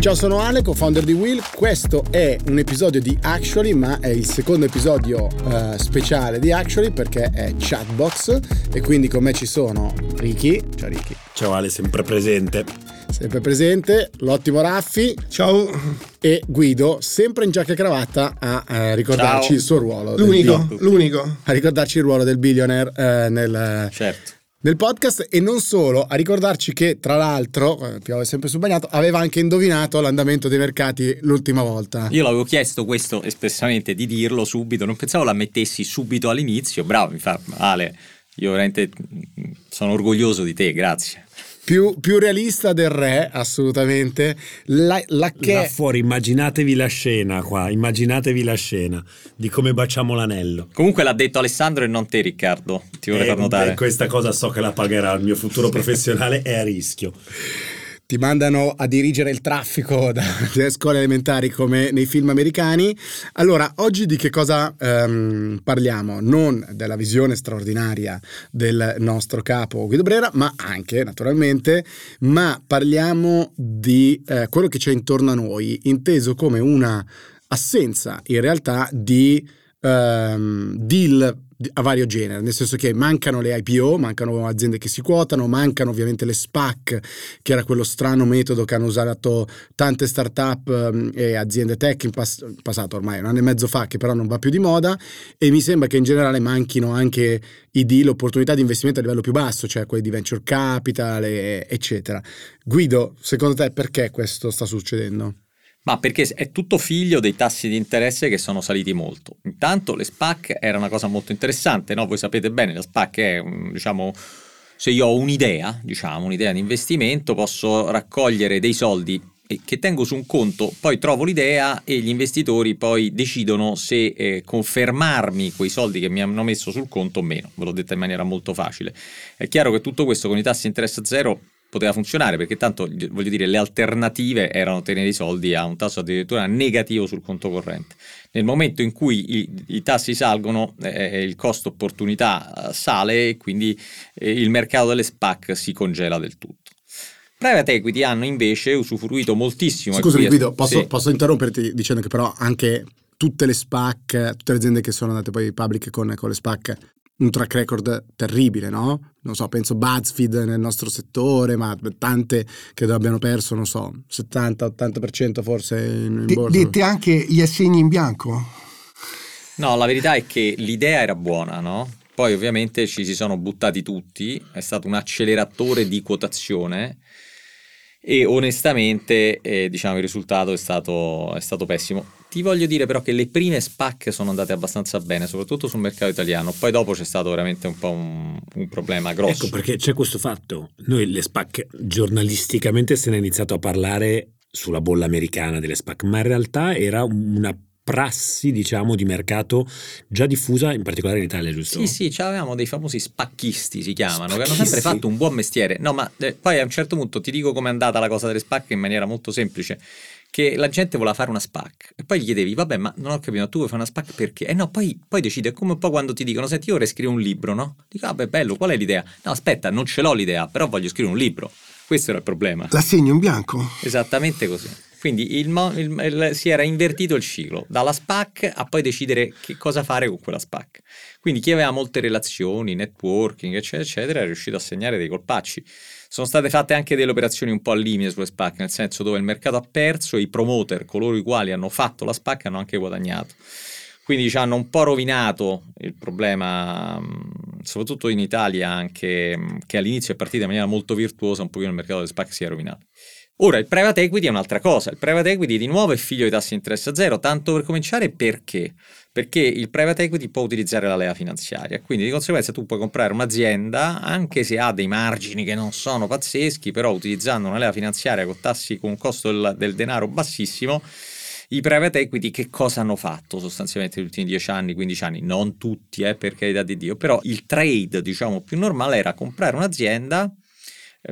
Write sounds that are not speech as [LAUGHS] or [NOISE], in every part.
Ciao, sono Ale, co-founder di Will. Questo è un episodio di Actually, ma è il secondo episodio uh, speciale di Actually perché è Chatbox e quindi con me ci sono Ricky. Ciao Ricky. Ciao Ale, sempre presente. Sempre presente, l'ottimo Raffi. Ciao. E Guido, sempre in giacca e cravatta, a eh, ricordarci Ciao. il suo ruolo. L'unico, l'unico. A ricordarci il ruolo del billionaire eh, nel... Certo nel podcast e non solo, a ricordarci che tra l'altro, eh, piove sempre sul bagnato, aveva anche indovinato l'andamento dei mercati l'ultima volta. Io l'avevo chiesto questo espressamente di dirlo subito, non pensavo la mettessi subito all'inizio, bravo, mi fa Ale, io veramente sono orgoglioso di te, grazie. Più, più, realista del re, assolutamente. La, la che... Là fuori, immaginatevi la scena qua, immaginatevi la scena di come baciamo l'anello. Comunque l'ha detto Alessandro e non te Riccardo, ti vorrei eh, far notare. Questa cosa so che la pagherà, il mio futuro professionale è a rischio ti mandano a dirigere il traffico [LAUGHS] dalle scuole elementari come nei film americani. Allora, oggi di che cosa um, parliamo? Non della visione straordinaria del nostro capo Guido Brera, ma anche, naturalmente, ma parliamo di eh, quello che c'è intorno a noi, inteso come una assenza in realtà di um, deal a vario genere, nel senso che mancano le IPO, mancano aziende che si quotano, mancano ovviamente le SPAC, che era quello strano metodo che hanno usato tante start-up ehm, e aziende tech in, pas- passato ormai un anno e mezzo fa, che però non va più di moda, e mi sembra che in generale manchino anche i deal, opportunità di investimento a livello più basso, cioè quelli di venture capital, eccetera. Guido, secondo te perché questo sta succedendo? Ma perché è tutto figlio dei tassi di interesse che sono saliti molto. Intanto le SPAC era una cosa molto interessante, no? Voi sapete bene, la SPAC è, diciamo, se io ho un'idea, diciamo, un'idea di investimento, posso raccogliere dei soldi che tengo su un conto, poi trovo l'idea e gli investitori poi decidono se eh, confermarmi quei soldi che mi hanno messo sul conto o meno. Ve l'ho detta in maniera molto facile. È chiaro che tutto questo con i tassi di interesse zero poteva funzionare perché tanto voglio dire le alternative erano tenere i soldi a un tasso addirittura negativo sul conto corrente. Nel momento in cui i, i tassi salgono eh, il costo opportunità eh, sale e quindi eh, il mercato delle SPAC si congela del tutto. Private equity hanno invece usufruito moltissimo. Scusami Guido, posso, sì. posso interromperti dicendo che però anche tutte le SPAC, tutte le aziende che sono andate poi public con, con le SPAC un track record terribile, no? Non so, penso BuzzFeed nel nostro settore, ma tante che abbiano perso, non so, 70-80% forse in, in borsa. Dette anche gli assegni in bianco? No, la verità è che l'idea era buona, no? Poi ovviamente ci si sono buttati tutti, è stato un acceleratore di quotazione e onestamente eh, diciamo il risultato è stato, è stato pessimo ti voglio dire però che le prime SPAC sono andate abbastanza bene, soprattutto sul mercato italiano. Poi dopo c'è stato veramente un po' un, un problema grosso. Ecco perché c'è questo fatto. Noi le SPAC giornalisticamente se ne è iniziato a parlare sulla bolla americana delle SPAC, ma in realtà era una prassi, diciamo, di mercato già diffusa, in particolare in Italia, giusto? Sì, sì, avevamo dei famosi spacchisti, si chiamano, spacchisti. che hanno sempre fatto un buon mestiere. No, ma eh, poi a un certo punto ti dico com'è andata la cosa delle SPAC in maniera molto semplice che la gente voleva fare una SPAC e poi gli chiedevi, vabbè, ma non ho capito, tu vuoi fare una SPAC perché? E eh no, poi, poi decide, è come un po' quando ti dicono, senti, io vorrei scrivere un libro, no? Dico, vabbè, bello, qual è l'idea? No, aspetta, non ce l'ho l'idea, però voglio scrivere un libro. Questo era il problema. L'assegno in bianco? Esattamente così. Quindi il, il, il, si era invertito il ciclo, dalla SPAC a poi decidere che cosa fare con quella SPAC. Quindi chi aveva molte relazioni, networking, eccetera, eccetera, è riuscito a segnare dei colpacci. Sono state fatte anche delle operazioni un po' al limite sulle SPAC, nel senso dove il mercato ha perso e i promoter, coloro i quali hanno fatto la SPAC, hanno anche guadagnato. Quindi ci hanno un po' rovinato il problema, soprattutto in Italia, anche che all'inizio è partita in maniera molto virtuosa, un pochino il mercato delle SPAC si è rovinato. Ora, il private equity è un'altra cosa. Il private equity di nuovo è figlio di tassi di interesse a zero, tanto per cominciare perché? Perché il private equity può utilizzare la leva finanziaria, quindi di conseguenza tu puoi comprare un'azienda, anche se ha dei margini che non sono pazzeschi, però utilizzando una leva finanziaria con tassi con un costo del, del denaro bassissimo, i private equity che cosa hanno fatto sostanzialmente negli ultimi 10 anni, 15 anni? Non tutti, eh, per carità di Dio, però il trade, diciamo, più normale era comprare un'azienda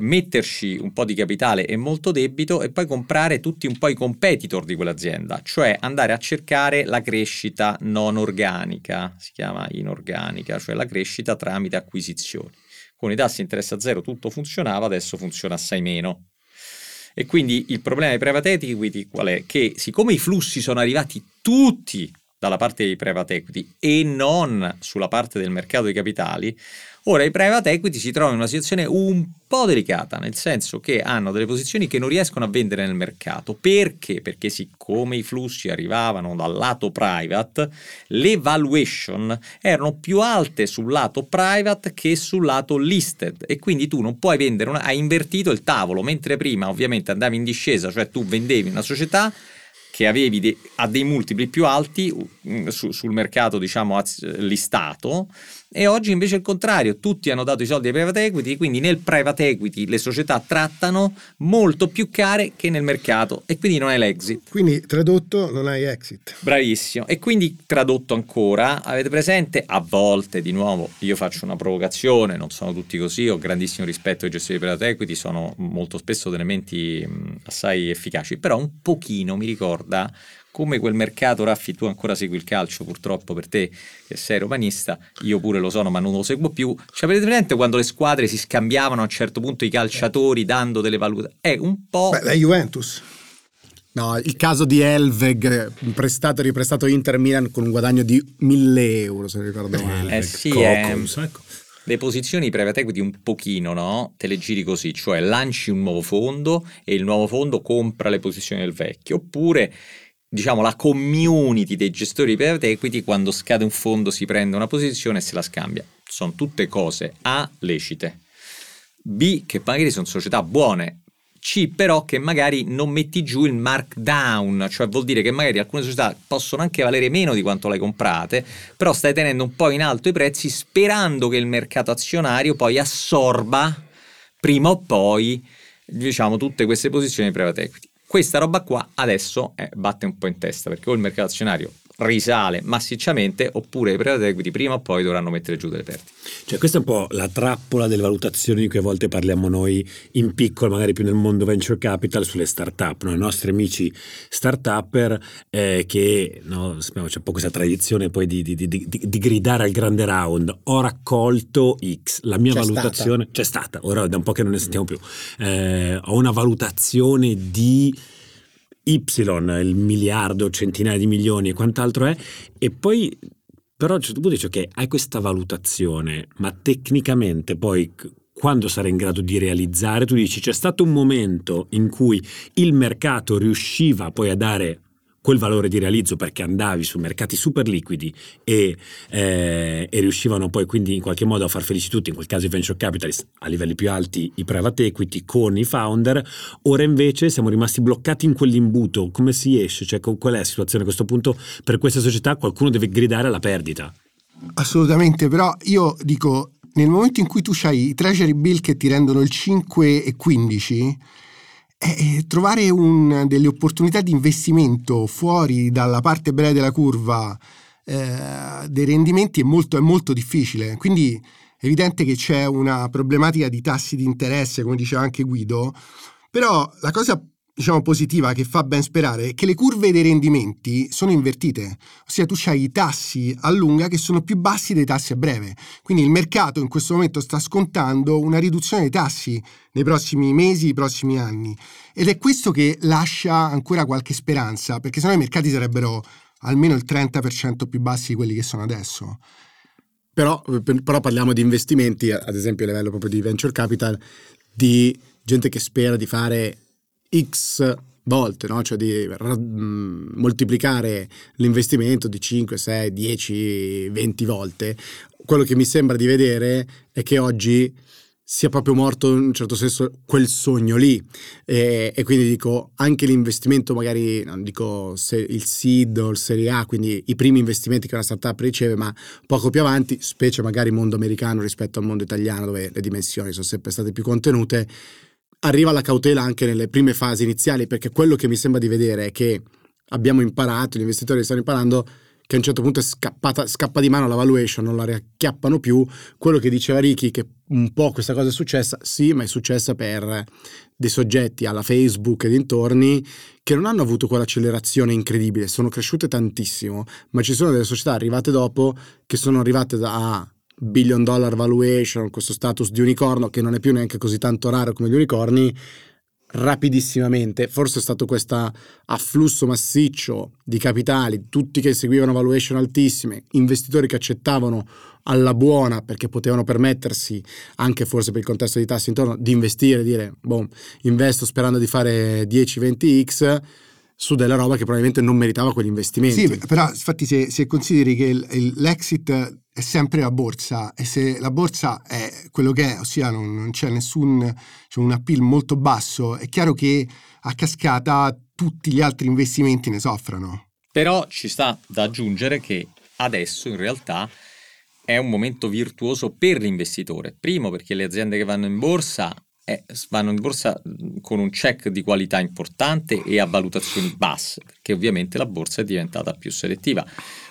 metterci un po' di capitale e molto debito e poi comprare tutti un po' i competitor di quell'azienda, cioè andare a cercare la crescita non organica, si chiama inorganica, cioè la crescita tramite acquisizioni. Con i tassi interesse a zero tutto funzionava, adesso funziona assai meno. E quindi il problema dei private equity qual è? Che siccome i flussi sono arrivati tutti dalla parte dei private equity e non sulla parte del mercato dei capitali, ora i private equity si trovano in una situazione un po' delicata, nel senso che hanno delle posizioni che non riescono a vendere nel mercato. Perché? Perché siccome i flussi arrivavano dal lato private, le valuation erano più alte sul lato private che sul lato listed e quindi tu non puoi vendere, una, hai invertito il tavolo, mentre prima ovviamente andavi in discesa, cioè tu vendevi una società che avevi de- a dei multipli più alti uh, su- sul mercato diciamo listato e oggi invece è il contrario, tutti hanno dato i soldi ai private equity, quindi nel private equity le società trattano molto più care che nel mercato e quindi non hai l'exit. Quindi tradotto non hai exit. Bravissimo. E quindi tradotto ancora, avete presente? A volte, di nuovo, io faccio una provocazione, non sono tutti così, ho grandissimo rispetto ai gestori di private equity, sono molto spesso delle menti assai efficaci, però un pochino mi ricorda come quel mercato, Raffi, tu ancora segui il calcio purtroppo per te che sei romanista, io pure lo sono ma non lo seguo più, cioè avete presente quando le squadre si scambiavano a un certo punto i calciatori dando delle valute? È un po'... Beh, la Juventus. No, il caso di Elveg, prestato e riprestato Inter Milan con un guadagno di 1000 euro, se ricordo male. Eh sì, Cocos, è... ecco le posizioni private equity un pochino, no? Te le giri così, cioè lanci un nuovo fondo e il nuovo fondo compra le posizioni del vecchio, oppure diciamo, la community dei gestori di private equity quando scade un fondo si prende una posizione e se la scambia. Sono tutte cose A lecite, B che magari sono società buone, C però che magari non metti giù il markdown, cioè vuol dire che magari alcune società possono anche valere meno di quanto le comprate, però stai tenendo un po' in alto i prezzi sperando che il mercato azionario poi assorba prima o poi diciamo tutte queste posizioni di private equity. Questa roba qua adesso eh, batte un po' in testa perché o il mercato azionario risale massicciamente oppure i private equity prima o poi dovranno mettere giù delle perdite. Cioè questa è un po' la trappola delle valutazioni di cui a volte parliamo noi in piccolo, magari più nel mondo venture capital, sulle start-up. No? I nostri amici start-upper eh, che no, sappiamo, c'è un po' questa tradizione poi di, di, di, di, gridare al grande round, ho raccolto X, la mia c'è valutazione stata. c'è stata, ora da un po' che non ne sentiamo più, eh, ho una valutazione di y, il miliardo, centinaia di milioni e quant'altro è, e poi però a un certo punto dice ok, hai questa valutazione, ma tecnicamente poi quando sarai in grado di realizzare, tu dici c'è stato un momento in cui il mercato riusciva poi a dare quel valore di realizzo perché andavi su mercati super liquidi e, eh, e, riuscivano poi quindi in qualche modo a far felici tutti, in quel caso i venture capitalist a livelli più alti, i private equity con i founder, ora invece siamo rimasti bloccati in quell'imbuto, come si esce? Cioè qual è la situazione a questo punto per questa società? Qualcuno deve gridare alla perdita. Assolutamente, però io dico, nel momento in cui tu hai i treasury bill che ti rendono il 5 e 15 eh, trovare un, delle opportunità di investimento fuori dalla parte breve della curva eh, dei rendimenti è molto, è molto difficile. Quindi è evidente che c'è una problematica di tassi di interesse, come diceva anche Guido, però la cosa diciamo, positiva che fa ben sperare è che le curve dei rendimenti sono invertite, ossia tu hai i tassi a lunga che sono più bassi dei tassi a breve. Quindi il mercato in questo momento sta scontando una riduzione dei tassi nei prossimi mesi, nei prossimi anni. Ed è questo che lascia ancora qualche speranza, perché sennò i mercati sarebbero almeno il 30% più bassi di quelli che sono adesso. Però, però parliamo di investimenti, ad esempio a livello proprio di venture capital, di gente che spera di fare X volte, no? cioè di mh, moltiplicare l'investimento di 5, 6, 10, 20 volte. Quello che mi sembra di vedere è che oggi sia proprio morto in un certo senso quel sogno lì e, e quindi dico anche l'investimento magari non dico se, il seed o il serie A quindi i primi investimenti che una startup riceve ma poco più avanti specie magari mondo americano rispetto al mondo italiano dove le dimensioni sono sempre state più contenute arriva la cautela anche nelle prime fasi iniziali, perché quello che mi sembra di vedere è che abbiamo imparato, gli investitori stanno imparando che a un certo punto è scappata, scappa di mano la valuation, non la riacchiappano più. Quello che diceva Ricky, che un po' questa cosa è successa, sì, ma è successa per dei soggetti alla Facebook e dintorni che non hanno avuto quell'accelerazione incredibile, sono cresciute tantissimo, ma ci sono delle società arrivate dopo che sono arrivate da billion dollar valuation, questo status di unicorno che non è più neanche così tanto raro come gli unicorni, rapidissimamente, forse è stato questo afflusso massiccio di capitali, tutti che seguivano valuation altissime, investitori che accettavano alla buona perché potevano permettersi, anche forse per il contesto di tassi intorno, di investire, dire, boh, investo sperando di fare 10-20x su della roba che probabilmente non meritava quegli investimenti. Sì, però infatti se, se consideri che il, il, l'exit è sempre la borsa e se la borsa è quello che è, ossia non, non c'è nessun c'è un appeal molto basso, è chiaro che a cascata tutti gli altri investimenti ne soffrono. Però ci sta da aggiungere che adesso in realtà è un momento virtuoso per l'investitore. Primo perché le aziende che vanno in borsa eh, vanno in borsa con un check di qualità importante e a valutazioni basse, perché ovviamente la borsa è diventata più selettiva.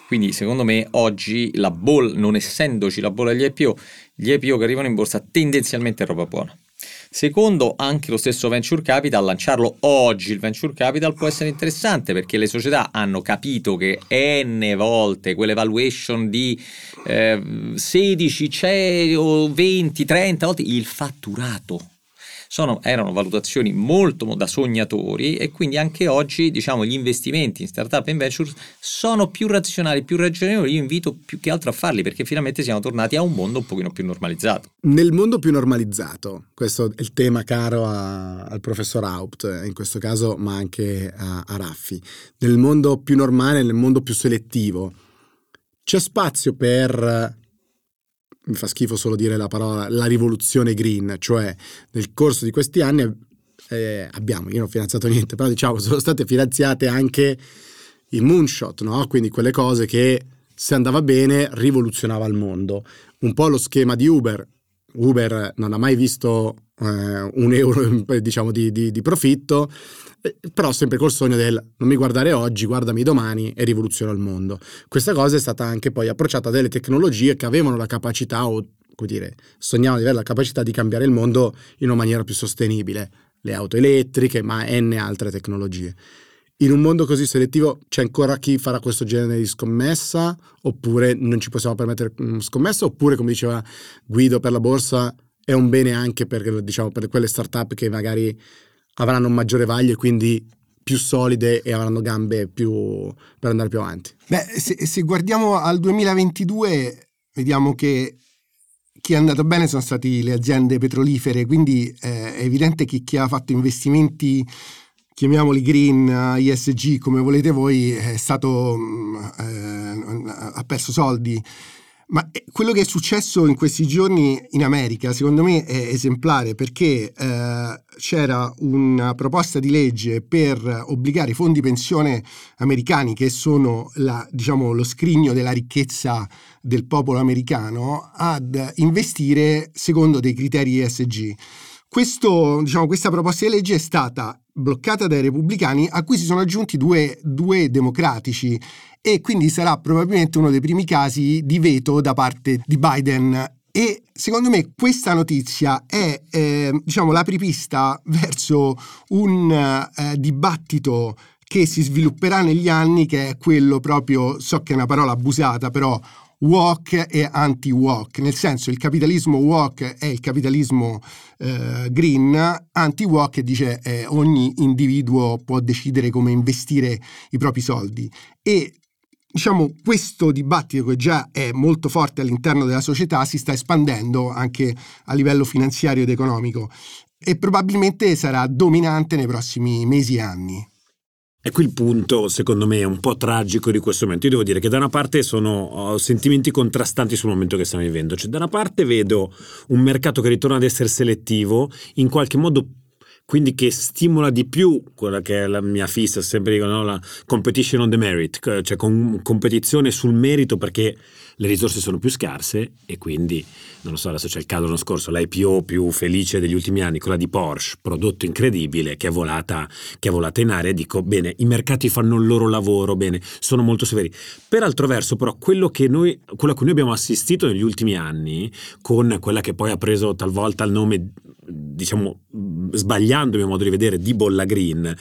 Quindi secondo me oggi la bolla, non essendoci la bolla degli IPO, gli IPO che arrivano in borsa tendenzialmente è roba buona. Secondo, anche lo stesso venture capital, lanciarlo oggi il venture capital può essere interessante perché le società hanno capito che n volte quelle valuation di eh, 16, c'è o 20, 30 volte il fatturato sono, erano valutazioni molto da sognatori e quindi anche oggi diciamo, gli investimenti in startup e in venture sono più razionali, più ragionevoli. Io invito più che altro a farli perché finalmente siamo tornati a un mondo un pochino più normalizzato. Nel mondo più normalizzato, questo è il tema caro a, al professor Haupt in questo caso, ma anche a, a Raffi. Nel mondo più normale, nel mondo più selettivo, c'è spazio per mi fa schifo solo dire la parola, la rivoluzione green, cioè nel corso di questi anni eh, abbiamo, io non ho finanziato niente, però diciamo sono state finanziate anche i moonshot, no? quindi quelle cose che se andava bene rivoluzionava il mondo. Un po' lo schema di Uber. Uber non ha mai visto eh, un euro [LAUGHS] diciamo, di, di, di profitto, eh, però sempre col sogno del non mi guardare oggi, guardami domani e rivoluziono il mondo. Questa cosa è stata anche poi approcciata a delle tecnologie che avevano la capacità o come dire, sognavano di avere la capacità di cambiare il mondo in una maniera più sostenibile, le auto elettriche, ma n altre tecnologie. In un mondo così selettivo c'è ancora chi farà questo genere di scommessa oppure non ci possiamo permettere scommessa oppure come diceva Guido per la borsa è un bene anche per, diciamo, per quelle startup che magari avranno maggiore vaglio e quindi più solide e avranno gambe più per andare più avanti. Beh, se, se guardiamo al 2022 vediamo che chi è andato bene sono state le aziende petrolifere, quindi eh, è evidente che chi ha fatto investimenti chiamiamoli green, ISG, come volete voi, è stato, mm, eh, ha perso soldi. Ma eh, quello che è successo in questi giorni in America, secondo me, è esemplare perché eh, c'era una proposta di legge per obbligare i fondi pensione americani, che sono la, diciamo, lo scrigno della ricchezza del popolo americano, ad investire secondo dei criteri ESG. Questo, diciamo, questa proposta di legge è stata bloccata dai repubblicani a cui si sono aggiunti due, due democratici e quindi sarà probabilmente uno dei primi casi di veto da parte di Biden. E secondo me questa notizia è eh, diciamo, l'apripista verso un eh, dibattito che si svilupperà negli anni, che è quello proprio, so che è una parola abusata, però walk e anti-walk, nel senso il capitalismo walk è il capitalismo eh, green, anti-walk dice eh, ogni individuo può decidere come investire i propri soldi e diciamo, questo dibattito che già è molto forte all'interno della società si sta espandendo anche a livello finanziario ed economico e probabilmente sarà dominante nei prossimi mesi e anni. E qui il punto, secondo me, è un po' tragico di questo momento. Io devo dire che da una parte sono sentimenti contrastanti sul momento che stiamo vivendo. Cioè, da una parte vedo un mercato che ritorna ad essere selettivo, in qualche modo quindi che stimola di più quella che è la mia fissa, sempre dico, no? la competition on the merit, cioè con competizione sul merito perché le risorse sono più scarse e quindi, non lo so, adesso c'è il caso l'anno scorso, l'IPO più felice degli ultimi anni, quella di Porsche, prodotto incredibile che è volata, che è volata in aria, dico, bene, i mercati fanno il loro lavoro, bene, sono molto severi. Per altro verso, però, quello che noi, quello a cui noi abbiamo assistito negli ultimi anni, con quella che poi ha preso talvolta il nome diciamo, sbagliando il mio modo di vedere, di bolla green,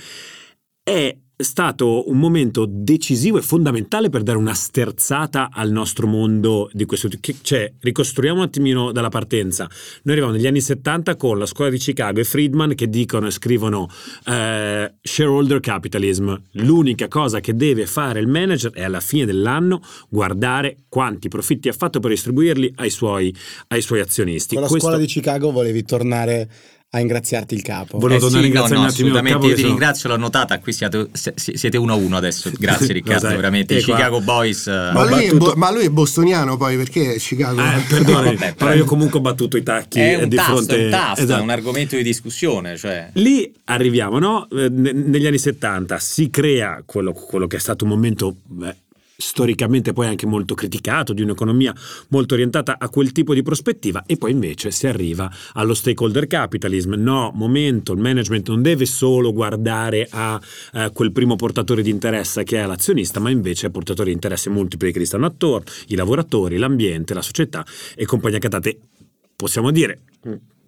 è stato un momento decisivo e fondamentale per dare una sterzata al nostro mondo di questo tipo. Cioè, ricostruiamo un attimino dalla partenza. Noi arriviamo negli anni 70 con la scuola di Chicago e Friedman che dicono e scrivono eh, shareholder capitalism. L'unica cosa che deve fare il manager è alla fine dell'anno guardare quanti profitti ha fatto per distribuirli ai suoi, ai suoi azionisti. Con la Questo- scuola di Chicago volevi tornare a ingraziarti il capo. Volevo Eh tornare sì, no, no, un attimino il assolutamente, capo io ti sono- ringrazio, l'ho notata, qui siete, siete uno a uno adesso, grazie Riccardo, veramente, Chicago Boys... eh, Ma lui, è battuto- bo- ma lui è bostoniano poi perché Chicago? Eh, [LAUGHS] perdone, Vabbè, però io comunque ho battuto i tacchi è eh, un di tasto, fronte è un tasto, Esatto. è un argomento di discussione, cioè... Lì arriviamo, no? Eh, ne- Negli anni 70 si crea quello, quello che è stato un momento beh, storicamente poi anche molto criticato, di un'economia molto orientata a quel tipo di prospettiva e poi invece si arriva allo stakeholder capitalism. No, momento, il management non deve solo guardare a eh, quel primo portatore di interesse che è l'azionista, ma invece a portatori di interesse multipli che gli stanno attorno, i lavoratori, l'ambiente, la società e compagnia cantate. Possiamo dire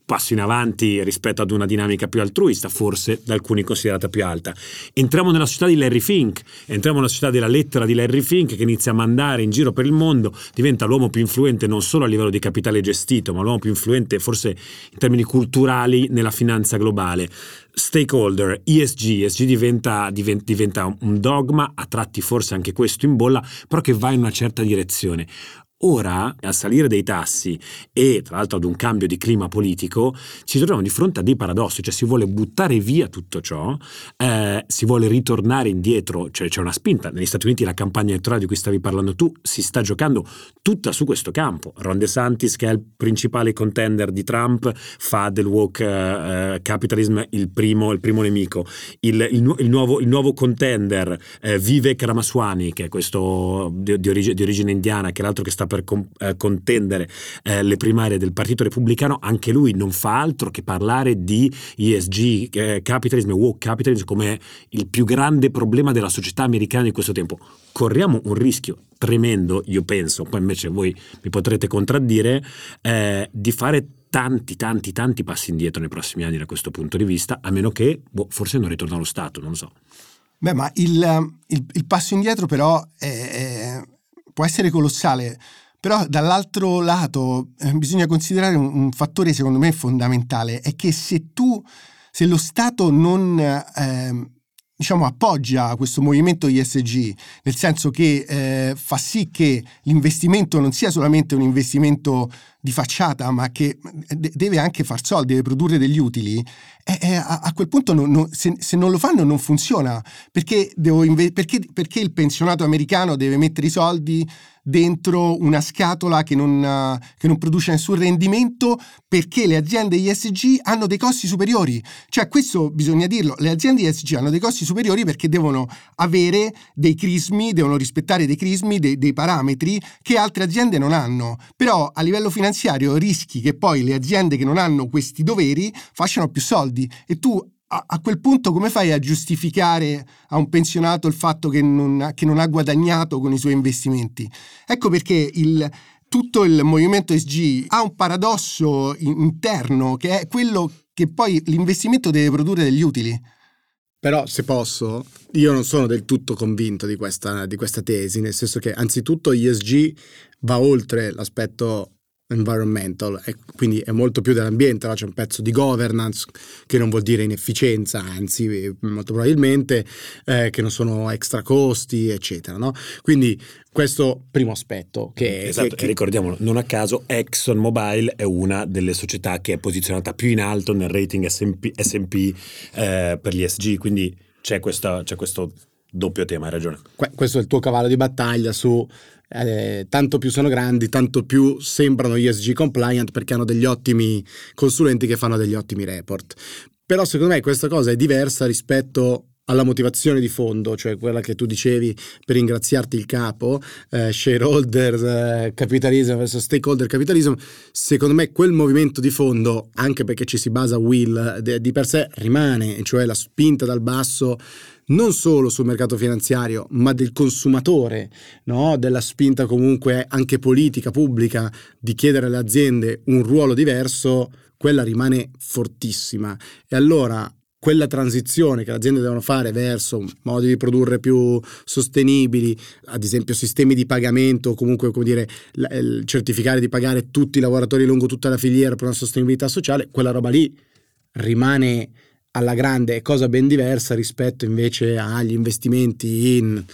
passo in avanti rispetto ad una dinamica più altruista, forse da alcuni considerata più alta. Entriamo nella società di Larry Fink, entriamo nella società della lettera di Larry Fink che inizia a mandare in giro per il mondo, diventa l'uomo più influente non solo a livello di capitale gestito, ma l'uomo più influente forse in termini culturali nella finanza globale. Stakeholder, ESG, ESG diventa, diven- diventa un dogma, a tratti forse anche questo in bolla, però che va in una certa direzione. Ora, al salire dei tassi e tra l'altro ad un cambio di clima politico, ci troviamo di fronte a dei paradossi, cioè si vuole buttare via tutto ciò, eh, si vuole ritornare indietro, cioè c'è una spinta. Negli Stati Uniti la campagna elettorale di cui stavi parlando tu si sta giocando tutta su questo campo. Ron DeSantis, che è il principale contender di Trump, fa del woke eh, capitalism il primo, il primo nemico. Il, il nu- il nuovo, il nuovo contender, eh, Vivek Ramaswamy, che è questo di, di origine, di origine indiana, che è l'altro che sta per com- eh, contendere eh, le primarie del Partito Repubblicano, anche lui non fa altro che parlare di ESG, eh, capitalism e woke capitalism come il più grande problema della società americana di questo tempo. Corriamo un rischio tremendo, io penso, poi invece voi mi potrete contraddire, eh, di fare tanti, tanti, tanti passi indietro nei prossimi anni da questo punto di vista, a meno che boh, forse non ritorna allo Stato, non lo so. Beh, ma il, il- il passo indietro però è- è- può essere colossale, però dall'altro lato eh, bisogna considerare un, un fattore secondo me fondamentale, è che se tu, se lo Stato non... ehm, diciamo, appoggia questo movimento ISG, nel senso che eh, fa sì che l'investimento non sia solamente un investimento di facciata, ma che de- deve anche far soldi, deve produrre degli utili, eh, eh, a, a quel punto non- non- se, se non lo fanno non funziona, perché, inve- perché- perché il pensionato americano deve mettere i soldi dentro una scatola che non, che non produce nessun rendimento perché le aziende ISG hanno dei costi superiori. Cioè questo bisogna dirlo, le aziende ISG hanno dei costi superiori perché devono avere dei crismi, devono rispettare dei crismi, dei, dei parametri che altre aziende non hanno. Però a livello finanziario rischi che poi le aziende che non hanno questi doveri facciano più soldi e tu a, quel punto come fai a giustificare a un pensionato il fatto che non, che non ha guadagnato con i suoi investimenti? Ecco perché il, tutto il movimento SG ha un paradosso in- interno che è quello che poi l'investimento deve produrre degli utili. Però, se posso, io non sono del tutto convinto di questa, di questa tesi, nel senso che anzitutto ESG va oltre l'aspetto environmental, quindi è molto più dell'ambiente, no? c'è un pezzo di governance che non vuol dire inefficienza, anzi eh, molto probabilmente eh, che non sono extra costi, eccetera. No? Quindi questo primo aspetto che, esatto, che- che- ricordiamolo, non a caso ExxonMobil è una delle società che è posizionata più in alto nel rating S&P, S&P, eh, per gli ESG, quindi c'è, questa- c'è questo doppio tema, hai ragione. que- questo è il tuo cavallo di battaglia su eh, tanto più sono grandi, tanto più sembrano ESG compliant perché hanno degli ottimi consulenti che fanno degli ottimi report. Però secondo me questa cosa è diversa rispetto alla motivazione di fondo, cioè quella che tu dicevi per ringraziarti il capo, eh, shareholder eh, capitalism versus stakeholder capitalism, secondo me quel movimento di fondo, anche perché ci si basa will, de- di per sé rimane, cioè la spinta dal basso non solo sul mercato finanziario, ma del consumatore, no? della spinta comunque anche politica, pubblica, di chiedere alle aziende un ruolo diverso, quella rimane fortissima. E allora quella transizione che le aziende devono fare verso modi di produrre più sostenibili, ad esempio sistemi di pagamento comunque come dire, certificare di pagare tutti i lavoratori lungo tutta la filiera per una sostenibilità sociale, quella roba lì rimane alla grande, è cosa ben diversa rispetto invece agli investimenti in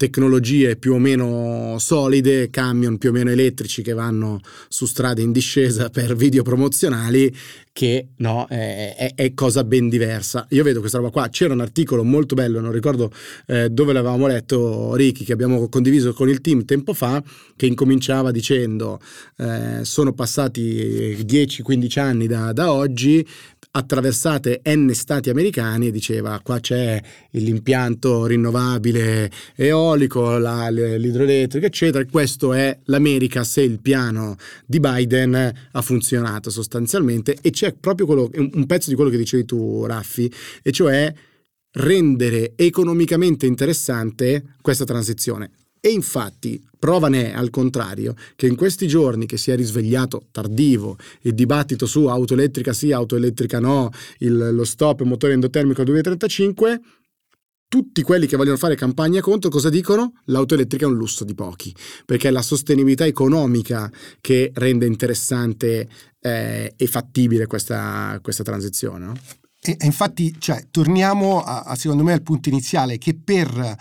tecnologie più o meno solide, camion più o meno elettrici che vanno su strade in discesa per video promozionali, che no, è, è, cosa ben diversa. Io vedo questa roba qua, c'era un articolo molto bello, non ricordo eh, dove l'avevamo letto, Ricky, che abbiamo condiviso con il team tempo fa, che incominciava dicendo eh, sono passati 10-15 anni da, da oggi, attraversate N stati americani e diceva qua c'è l'impianto rinnovabile eolico, la, l'idroelettrico, eccetera. Questo è l'America se il piano di Biden ha funzionato sostanzialmente e c'è proprio quello, un pezzo di quello che dicevi tu, Raffi, e cioè rendere economicamente interessante questa transizione. E infatti prova ne è al contrario che in questi giorni che si è risvegliato tardivo il dibattito su auto elettrica sì, auto elettrica no, il, lo stop motore endotermico al 2035, tutti quelli che vogliono fare campagna contro cosa dicono? L'auto elettrica è un lusso di pochi, perché è la sostenibilità economica che rende interessante eh, e fattibile questa, questa transizione. No? E, e, infatti, cioè, torniamo a, a, secondo me al punto iniziale che per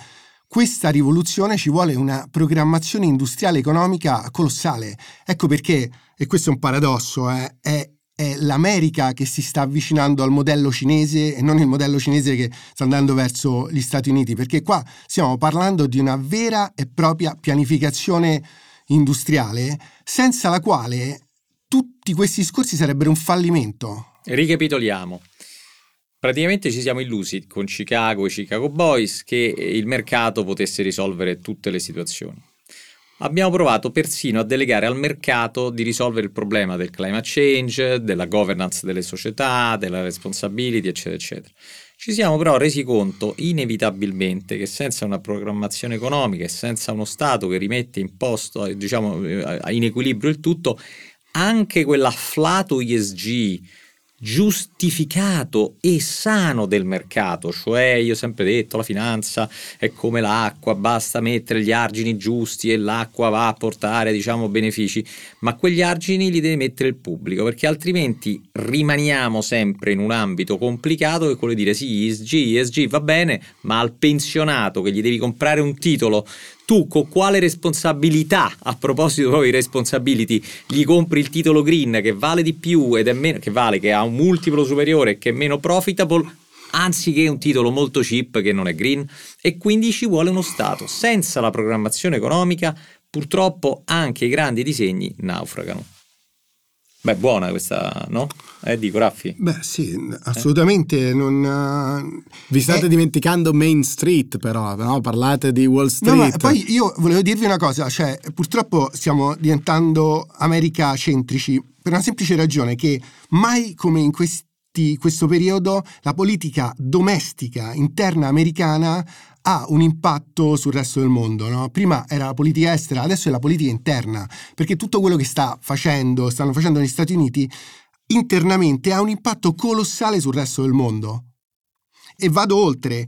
questa rivoluzione ci vuole una programmazione industriale economica colossale. Ecco perché, e questo è un paradosso, eh, è, è l'America che si sta avvicinando al modello cinese e non il modello cinese che sta andando verso gli Stati Uniti, perché qua stiamo parlando di una vera e propria pianificazione industriale senza la quale tutti questi discorsi sarebbero un fallimento. Ricapitoliamo. Praticamente ci siamo illusi con Chicago e Chicago Boys che il mercato potesse risolvere tutte le situazioni. Abbiamo provato persino a delegare al mercato di risolvere il problema del climate change, della governance delle società, della responsibility, eccetera, eccetera. Ci siamo però resi conto inevitabilmente che senza una programmazione economica e senza uno Stato che rimette in posto, diciamo, in equilibrio il tutto, anche quell'afflato ISG giustificato e sano del mercato, cioè io ho sempre detto la finanza è come l'acqua, basta mettere gli argini giusti e l'acqua va a portare diciamo benefici, ma quegli argini li deve mettere il pubblico perché altrimenti rimaniamo sempre in un ambito complicato che vuole dire sì, ESG, ESG va bene, ma al pensionato che gli devi comprare un titolo tu con quale responsabilità, a proposito proprio di responsability, gli compri il titolo green che vale di più ed è meno, che vale, che ha un multiplo superiore e che è meno profitable, anziché un titolo molto cheap che non è green e quindi ci vuole uno Stato. Senza la programmazione economica purtroppo anche i grandi disegni naufragano. Beh, buona questa, no? Eh, dico, Raffi? Beh, sì, assolutamente. Eh? Non, uh, Vi state eh, dimenticando Main Street, però, no? Parlate di Wall Street. No, ma poi io volevo dirvi una cosa, cioè, purtroppo stiamo diventando America centrici per una semplice ragione che mai come in questi questo periodo la politica domestica interna americana ha un impatto sul resto del mondo. No? Prima era la politica estera, adesso è la politica interna, perché tutto quello che sta facendo, stanno facendo negli Stati Uniti internamente ha un impatto colossale sul resto del mondo. E vado oltre.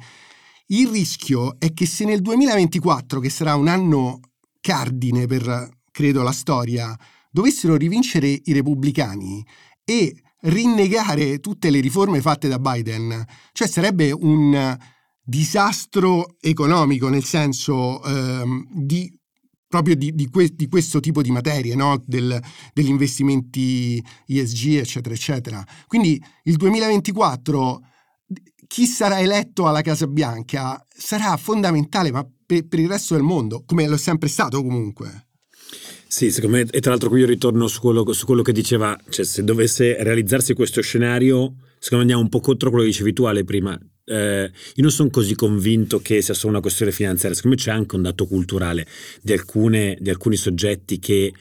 Il rischio è che se nel 2024, che sarà un anno cardine per, credo, la storia, dovessero rivincere i repubblicani e rinnegare tutte le riforme fatte da Biden, cioè sarebbe un disastro economico nel senso ehm, di proprio di, di, que- di, questo tipo di materie, no? Del, degli investimenti ESG, eccetera, eccetera. Quindi il 2024 chi sarà eletto alla Casa Bianca sarà fondamentale, ma per, per il resto del mondo, come lo è sempre stato comunque. Sì, secondo me, e tra l'altro qui io ritorno su quello, su quello che diceva, cioè se dovesse realizzarsi questo scenario, secondo me andiamo un po' contro quello che dicevi tu Ale prima. Eh, io non sono così convinto che sia solo una questione finanziaria, secondo me c'è anche un dato culturale di, alcune, di alcuni soggetti che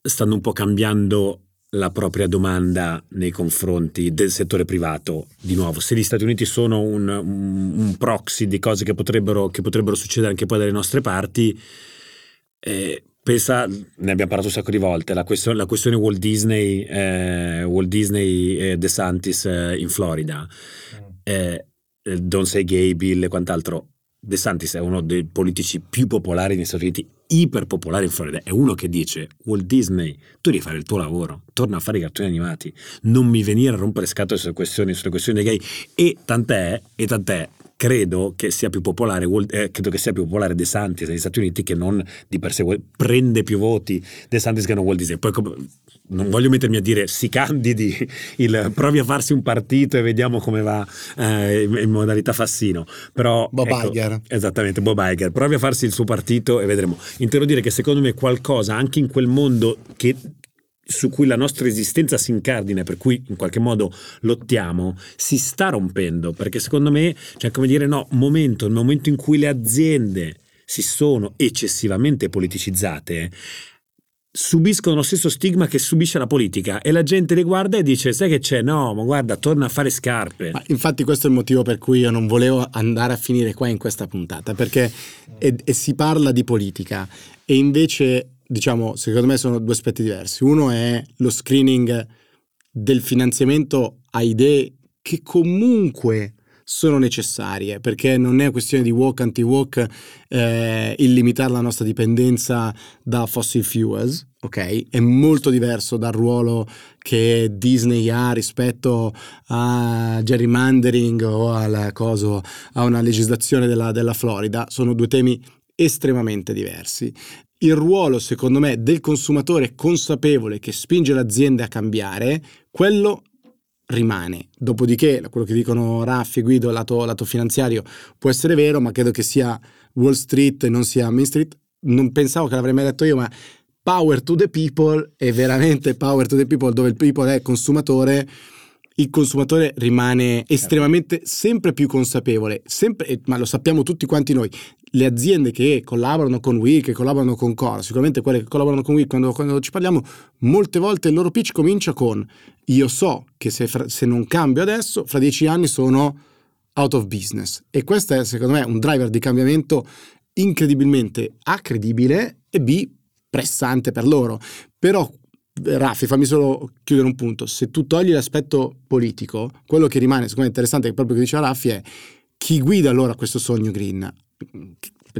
stanno un po' cambiando la propria domanda nei confronti del settore privato. Di nuovo, se gli Stati Uniti sono un, un proxy di cose che potrebbero, che potrebbero, succedere anche poi dalle nostre parti, eh, Pensa, ne abbiamo parlato un sacco di volte, la questione, la questione Walt Disney, eh, Walt Disney e De Santis eh, in Florida. Mm. eh, eh, Don't Say Gay Bill e quant'altro, De Santis è uno dei politici più popolari negli Stati Uniti, iper popolare in Florida. È uno che dice: Walt Disney, tu devi fare il tuo lavoro, torna a fare i cartoni animati, non mi venire a rompere scatole sulle questioni, sulle questioni dei gay. E tant'è, e tant'è, credo che sia più popolare, eh, credo che sia più popolare De Santis negli Stati Uniti che non di per sé prende più voti De Santis che non Walt Disney. Poi non voglio mettermi a dire si candidi, il, provi a farsi un partito e vediamo come va eh, in modalità Fassino. Però, Bob ecco, Iger. Esattamente, Bob Iger. Provi a farsi il suo partito e vedremo. Intendo dire che secondo me qualcosa anche in quel mondo che su cui la nostra esistenza si incardina, per cui in qualche modo lottiamo, si sta rompendo, perché secondo me c'è come dire no, momento, il momento in cui le aziende si sono eccessivamente politicizzate, subiscono lo stesso stigma che subisce la politica e la gente le guarda e dice sai che c'è? No ma guarda torna a fare scarpe. Ma infatti questo è il motivo per cui io non volevo andare a finire qua in questa puntata perché e, e si parla di politica e invece diciamo secondo me sono due aspetti diversi. Uno è lo screening del finanziamento a idee che comunque sono necessarie perché non è questione di walk anti-walk eh, il limitare la nostra dipendenza da fossil fuels, ok? È molto diverso dal ruolo che Disney ha rispetto a gerrymandering o alla coso, a una legislazione della, della Florida, sono due temi estremamente diversi. Il ruolo, secondo me, del consumatore consapevole che spinge le aziende a cambiare, quello rimane. Dopodiché, quello che dicono Raffi e Guido, lato, lato finanziario, può essere vero, ma credo che sia Wall Street e non sia Main Street. Non pensavo che l'avrei mai detto io, ma power to the people è veramente power to the people, dove il people è consumatore il consumatore rimane estremamente sempre più consapevole, sempre, ma lo sappiamo tutti quanti noi. Le aziende che collaborano con Wii, che collaborano con Cora, sicuramente quelle che collaborano con Wii, quando, quando ci parliamo, molte volte il loro pitch comincia con io so che se, se non cambio adesso, fra dieci anni sono out of business. E questo è secondo me un driver di cambiamento incredibilmente A credibile e B pressante per loro. Però Raffi, fammi solo chiudere un punto. Se tu togli l'aspetto politico, quello che rimane, secondo me interessante, che proprio che diceva Raffi, è chi guida allora questo sogno green?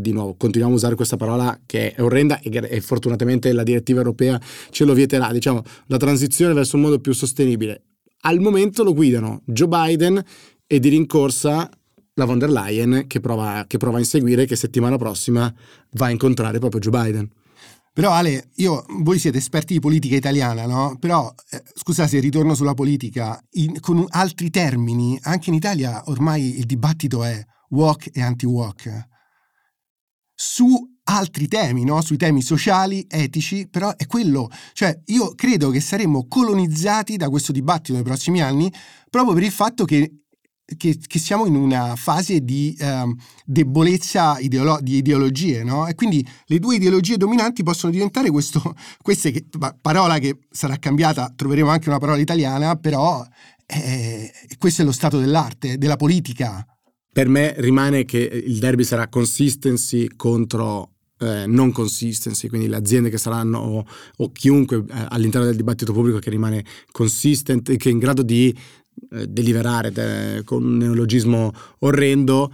Di nuovo, continuiamo a usare questa parola che è orrenda e, e fortunatamente la direttiva europea ce lo vieterà. Diciamo, la transizione verso un mondo più sostenibile. Al momento lo guidano Joe Biden e di rincorsa la von der Leyen che prova, che prova a inseguire che settimana prossima va a incontrare proprio Joe Biden. Però Ale, io, voi siete esperti di politica italiana, no? Però, eh, scusa se ritorno sulla politica, in, con altri termini, anche in Italia ormai il dibattito è walk e anti-walk. Su altri temi, no? Sui temi sociali, etici, però è quello, cioè io credo che saremmo colonizzati da questo dibattito nei prossimi anni proprio per il fatto che che, che, siamo in una fase di um, debolezza ideolo- di ideologie, no? E quindi le due ideologie dominanti possono diventare questo, [LAUGHS] queste che, parola che sarà cambiata, troveremo anche una parola italiana, però eh, questo è lo stato dell'arte, della politica. Per me rimane che il derby sarà consistency contro eh, non consistency, quindi le aziende che saranno o, o chiunque eh, all'interno del dibattito pubblico che rimane consistent che è in grado di eh, deliberare de, con un neologismo orrendo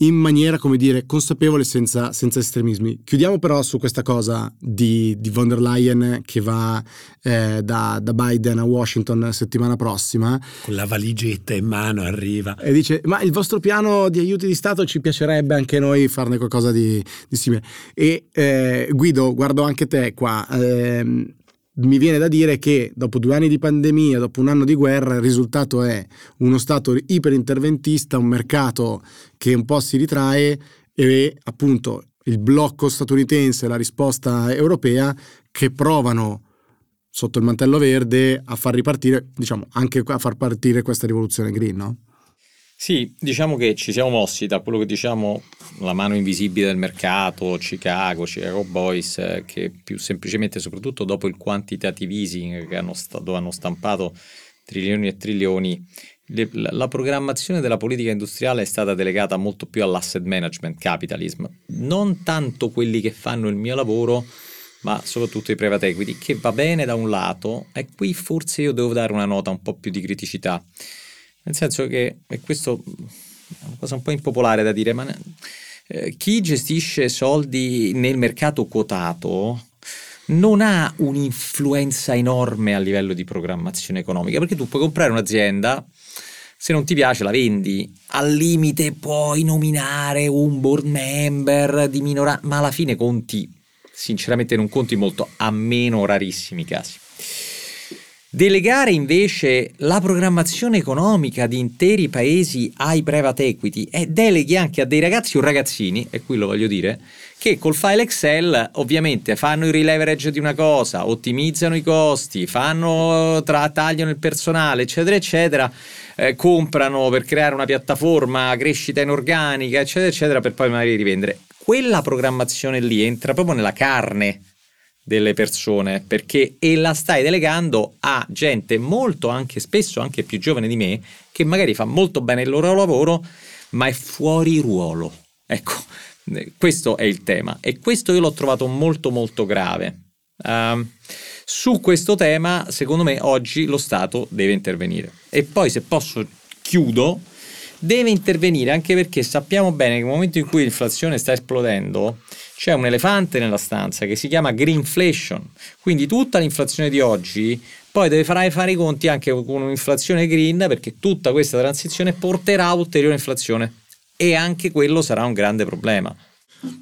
in maniera, come dire, consapevole senza, senza, estremismi. Chiudiamo però su questa cosa di, di von der Leyen che va eh, da, da, Biden a Washington settimana prossima. Con la valigetta in mano arriva. E dice, ma il vostro piano di aiuti di Stato ci piacerebbe anche noi farne qualcosa di, di simile. E eh, Guido, guardo anche te qua. Eh, mi viene da dire che dopo due anni di pandemia, dopo un anno di guerra, il risultato è uno Stato iperinterventista, un mercato che un po' si ritrae e appunto il blocco statunitense e la risposta europea che provano sotto il mantello verde a far ripartire, diciamo, anche a far partire questa rivoluzione green, no? Sì, diciamo che ci siamo mossi da quello che diciamo la mano invisibile del mercato, Chicago, Chicago Boys, eh, che più semplicemente, soprattutto dopo il quantitative easing hanno sta- dove hanno stampato trilioni e trilioni, le, la, la programmazione della politica industriale è stata delegata molto più all'asset management, capitalism, non tanto quelli che fanno il mio lavoro, ma soprattutto i private equity, che va bene da un lato, e qui forse io devo dare una nota un po' più di criticità Nel senso che, e questo è una cosa un po' impopolare da dire, ma eh, chi gestisce soldi nel mercato quotato non ha un'influenza enorme a livello di programmazione economica, perché tu puoi comprare un'azienda, se non ti piace la vendi, al limite puoi nominare un board member di minoranza, ma alla fine conti, sinceramente non conti molto, a meno rarissimi casi. Delegare invece la programmazione economica di interi paesi ai private equity e deleghi anche a dei ragazzi o ragazzini, e qui lo voglio dire, che col file Excel ovviamente fanno il rileverage di una cosa, ottimizzano i costi, fanno tra, tagliano il personale, eccetera, eccetera, eh, comprano per creare una piattaforma, crescita inorganica, eccetera, eccetera, per poi magari rivendere. Quella programmazione lì entra proprio nella carne delle persone perché e la stai delegando a gente molto anche spesso anche più giovane di me che magari fa molto bene il loro lavoro ma è fuori ruolo. Ecco questo è il tema. E questo io l'ho trovato molto molto grave. Uh, su questo tema secondo me oggi lo Stato deve intervenire. E poi se posso chiudo deve intervenire anche perché sappiamo bene che nel momento in cui l'inflazione sta esplodendo c'è un elefante nella stanza che si chiama greenflation, quindi tutta l'inflazione di oggi poi deve fare, fare i conti anche con un'inflazione green perché tutta questa transizione porterà a ulteriore inflazione e anche quello sarà un grande problema.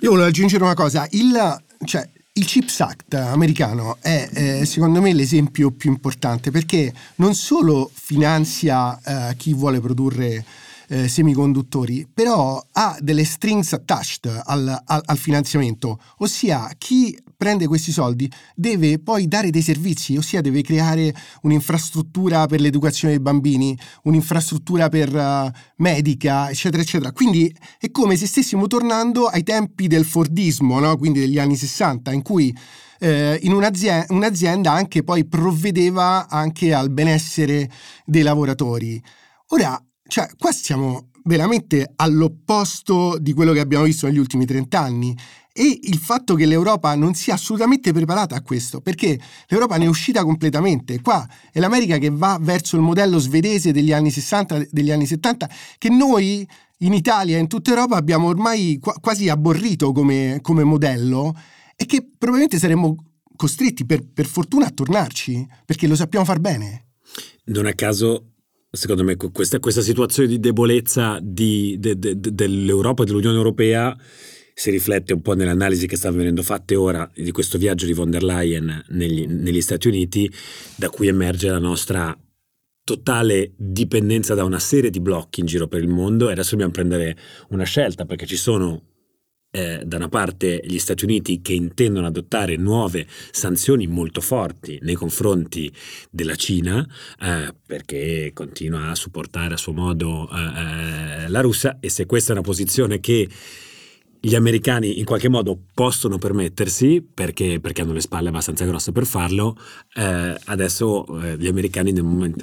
Io volevo aggiungere una cosa, il, cioè, il CHIPS Act americano è eh, secondo me l'esempio più importante perché non solo finanzia eh, chi vuole produrre eh, semiconduttori, però ha delle strings attached al, al, al finanziamento, ossia chi prende questi soldi deve poi dare dei servizi, ossia deve creare un'infrastruttura per l'educazione dei bambini, un'infrastruttura per uh, medica, eccetera, eccetera. Quindi è come se stessimo tornando ai tempi del Fordismo, no? quindi degli anni 60, in cui eh, in un'azienda, un'azienda anche poi provvedeva anche al benessere dei lavoratori. Ora, cioè, qua siamo veramente all'opposto di quello che abbiamo visto negli ultimi 30 anni e il fatto che l'Europa non sia assolutamente preparata a questo, perché l'Europa ne è uscita completamente. Qua è l'America che va verso il modello svedese degli anni 60, degli anni 70, che noi in Italia e in tutta Europa abbiamo ormai quasi aborrito come, come modello e che probabilmente saremmo costretti per, per fortuna a tornarci, perché lo sappiamo far bene. Non a caso secondo me questa, questa situazione di debolezza di, de, de, de, dell'Europa e dell'Unione Europea si riflette un po' nell'analisi che stanno venendo fatte ora di questo viaggio di von der Leyen negli, negli Stati Uniti, da cui emerge la nostra totale dipendenza da una serie di blocchi in giro per il mondo e adesso dobbiamo prendere una scelta perché ci sono eh, da una parte gli Stati Uniti che intendono adottare nuove sanzioni molto forti nei confronti della Cina eh, perché continua a supportare a suo modo eh, eh la Russia e se questa è una posizione che gli americani in qualche modo possono permettersi perché, perché hanno le spalle abbastanza grosse per farlo. Eh, adesso eh, gli americani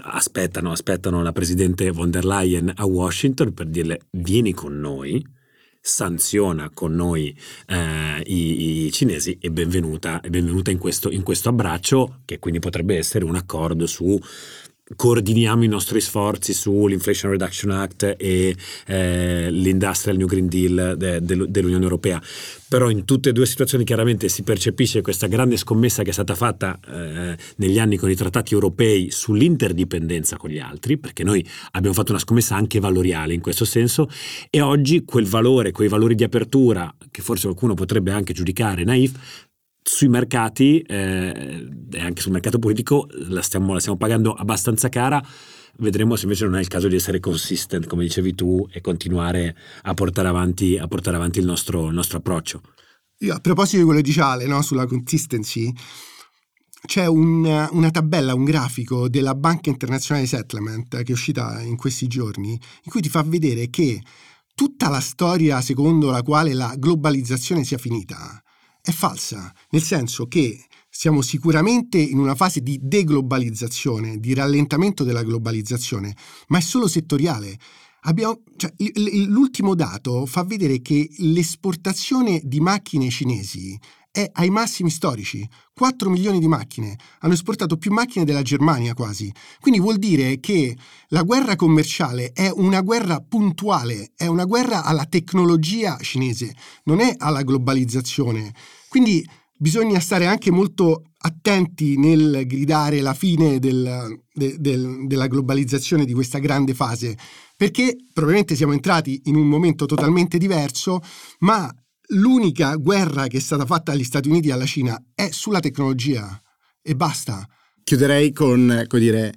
aspettano, aspettano la presidente von der Leyen a Washington per dirle vieni con noi sanziona con noi eh, i, i, cinesi e benvenuta, benvenuta in, questo, in questo abbraccio che quindi potrebbe essere un accordo su coordiniamo i nostri sforzi sull'Inflation Reduction Act e eh, l'Industrial New Green Deal de, de, dell'Unione Europea. Però in tutte e due situazioni chiaramente si percepisce questa grande scommessa che è stata fatta eh, negli anni con i trattati europei sull'interdipendenza con gli altri, perché noi abbiamo fatto una scommessa anche valoriale in questo senso e oggi quel valore, quei valori di apertura che forse qualcuno potrebbe anche giudicare naif, sui mercati eh, e anche sul mercato politico la stiamo, la stiamo, pagando abbastanza cara. Vedremo se invece non è il caso di essere consistent, come dicevi tu, e continuare a portare avanti, a portare avanti il, nostro, il, nostro, approccio. Io, a proposito di quello che dice Ale, no, sulla consistency, c'è un, una tabella, un grafico della Banca Internazionale Settlement che è uscita in questi giorni, in cui ti fa vedere che tutta la storia secondo la quale la globalizzazione sia finita, è falsa, nel senso che siamo sicuramente in una fase di deglobalizzazione, di rallentamento della globalizzazione, ma è solo settoriale. Abbiamo, cioè, l'ultimo dato fa vedere che l'esportazione di macchine cinesi è ai massimi storici. 4 milioni di macchine, hanno esportato più macchine della Germania quasi. Quindi vuol dire che la guerra commerciale è una guerra puntuale, è una guerra alla tecnologia cinese, non è alla globalizzazione. Quindi bisogna stare anche molto attenti nel gridare la fine del, de, del, della globalizzazione di questa grande fase, perché probabilmente siamo entrati in un momento totalmente diverso, ma l'unica guerra che è stata fatta dagli Stati Uniti alla Cina è sulla tecnologia e basta. Chiuderei con, come dire,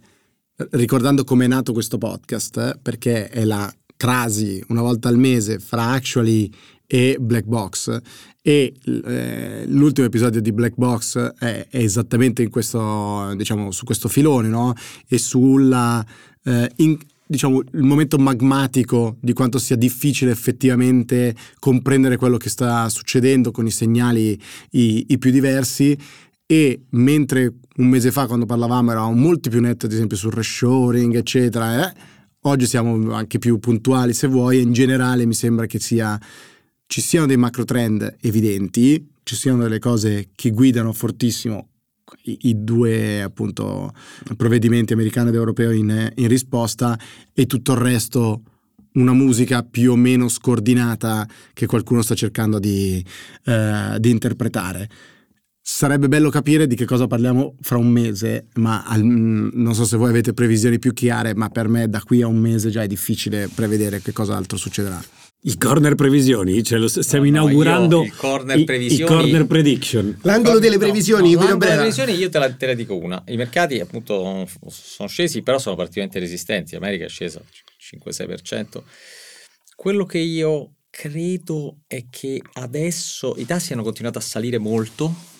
ricordando come è nato questo podcast, perché è la crasi una volta al mese fra Actually e Black Box e eh, l'ultimo episodio di Black Box è, è, esattamente in questo, diciamo, su questo filone, no? E sulla eh, in, diciamo, il momento magmatico di quanto sia difficile effettivamente comprendere quello che sta succedendo con i segnali i, i più diversi. E mentre un mese fa quando parlavamo eravamo molto più netti ad esempio sul reshoring eccetera eh, oggi siamo anche più puntuali se vuoi in generale mi sembra che sia, ci siano dei macro trend evidenti ci siano delle cose che guidano fortissimo i, due appunto provvedimenti americano ed europeo in, in risposta e tutto il resto una musica più o meno scordinata che qualcuno sta cercando di, eh, di, interpretare. Sarebbe bello capire di che cosa parliamo fra un mese, ma al, non so se voi avete previsioni più chiare, ma per me da qui a un mese già è difficile prevedere che cosa altro succederà. Il corner previsioni, cioè lo stiamo no, inaugurando il corner previsioni. Il corner prediction. L'angolo delle previsioni. No, l'angolo delle previsioni io te la, te la, dico una. I mercati appunto sono scesi, però sono particolarmente resistenti. America è scesa 5-6%. Quello che io credo è che adesso i tassi hanno continuato a salire molto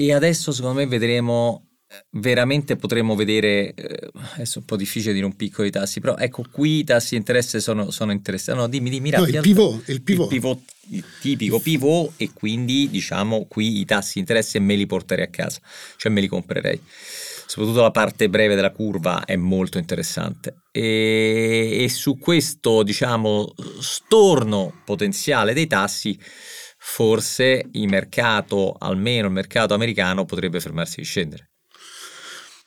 e adesso secondo me vedremo veramente potremmo vedere, eh, adesso è un po' difficile dire un piccolo i tassi, però ecco qui i tassi di interesse sono, sono interessanti. No, dimmi, dimmi. No, il pivot, il pivot. Il pivot, il tipico pivot e quindi diciamo qui i tassi di interesse me li porterei a casa, cioè me li comprerei. Soprattutto la parte breve della curva è molto interessante e, e su questo diciamo storno potenziale dei tassi forse il mercato, almeno il mercato americano, potrebbe fermarsi di scendere.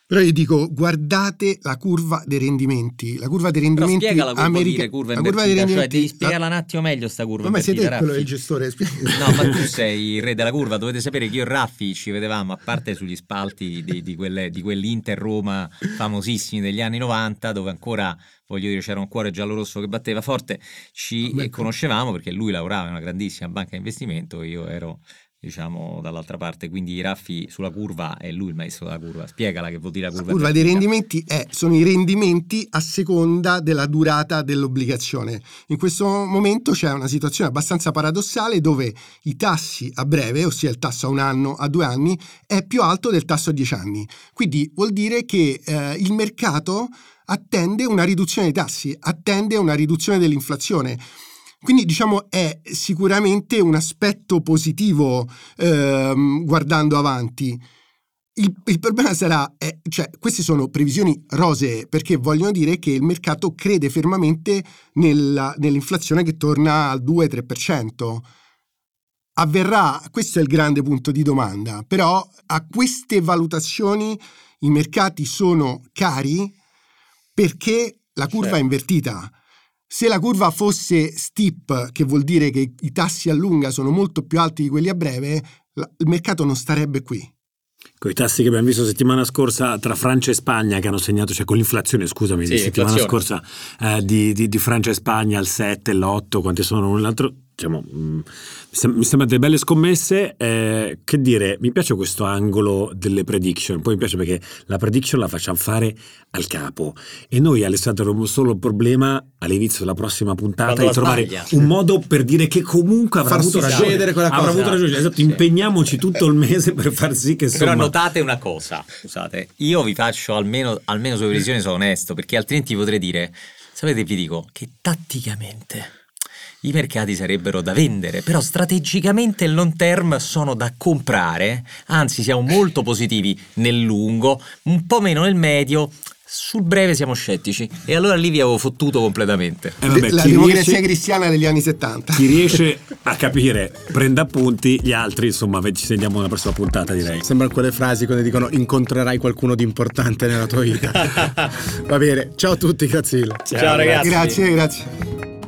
Però io dico, guardate la curva dei rendimenti. La curva dei rendimenti Però la curva, america- curva la curva dei rendimenti, cioè devi spiegarla un attimo meglio sta curva. Ma siete quello il gestore. [LAUGHS] No, ma tu sei il re della curva. Dovete sapere che io e Raffi ci vedevamo, a parte sugli spalti di, di, quelle, di quell'Inter Roma famosissimi degli anni 90, dove ancora voglio dire c'era un cuore giallo-rosso che batteva forte, ci conoscevamo perché lui lavorava in una grandissima banca di investimento, io ero diciamo dall'altra parte. Quindi i raffi sulla curva è lui il maestro della curva. Spiegala che vuol dire la curva la curva dei rendimenti è, sono i rendimenti a seconda della durata dell'obbligazione. In questo momento c'è una situazione abbastanza paradossale dove i tassi a breve ossia il tasso a un anno a due anni è più alto del tasso a dieci anni. Quindi vuol dire che eh, il mercato attende una riduzione dei tassi attende una riduzione dell'inflazione quindi diciamo è sicuramente un aspetto positivo ehm, guardando avanti. Il, il, problema sarà, eh, cioè queste sono previsioni rosee perché vogliono dire che il mercato crede fermamente nella, nell'inflazione che torna al 2-3%. Avverrà, questo è il grande punto di domanda, però a queste valutazioni i mercati sono cari perché la curva certo. è invertita se la curva fosse steep, che vuol dire che i tassi a lunga sono molto più alti di quelli a breve, il mercato non starebbe qui. Con i tassi che abbiamo visto settimana scorsa tra Francia e Spagna che hanno segnato, cioè con l'inflazione, scusami, sì, di settimana scorsa eh, di, di, di, Francia e Spagna al 7, l'8, quanti sono l'un l'altro, diciamo, mm, mi sembrano delle belle scommesse. Eh, che dire, mi piace questo angolo delle prediction. Poi mi piace perché la prediction la facciamo fare al capo. E noi, Alessandro, avremo solo il problema all'inizio della prossima puntata di trovare sbaglia. un modo per dire che comunque avrà avuto ragione. Quella cosa. Avrà avuto ragione. Esatto, impegniamoci tutto il mese per far sì che insomma... Però notate una cosa, scusate, io vi faccio almeno, almeno sulle previsioni sono onesto, perché altrimenti potrei dire, sapete vi dico, che tatticamente i mercati sarebbero da vendere, però strategicamente il long term sono da comprare, anzi siamo molto positivi nel lungo, un po' meno nel medio, sul breve siamo scettici. E allora lì vi avevo fottuto completamente. Eh, vabbè, la democrazia riesce- cristiana degli anni 70. Chi riesce a capire prenda appunti, gli altri insomma ci sentiamo nella prossima puntata direi. Sembrano quelle frasi quando dicono incontrerai qualcuno di importante nella tua vita. [LAUGHS] Va bene, ciao a tutti, grazie mille. Ciao, ragazzi. Grazie, grazie.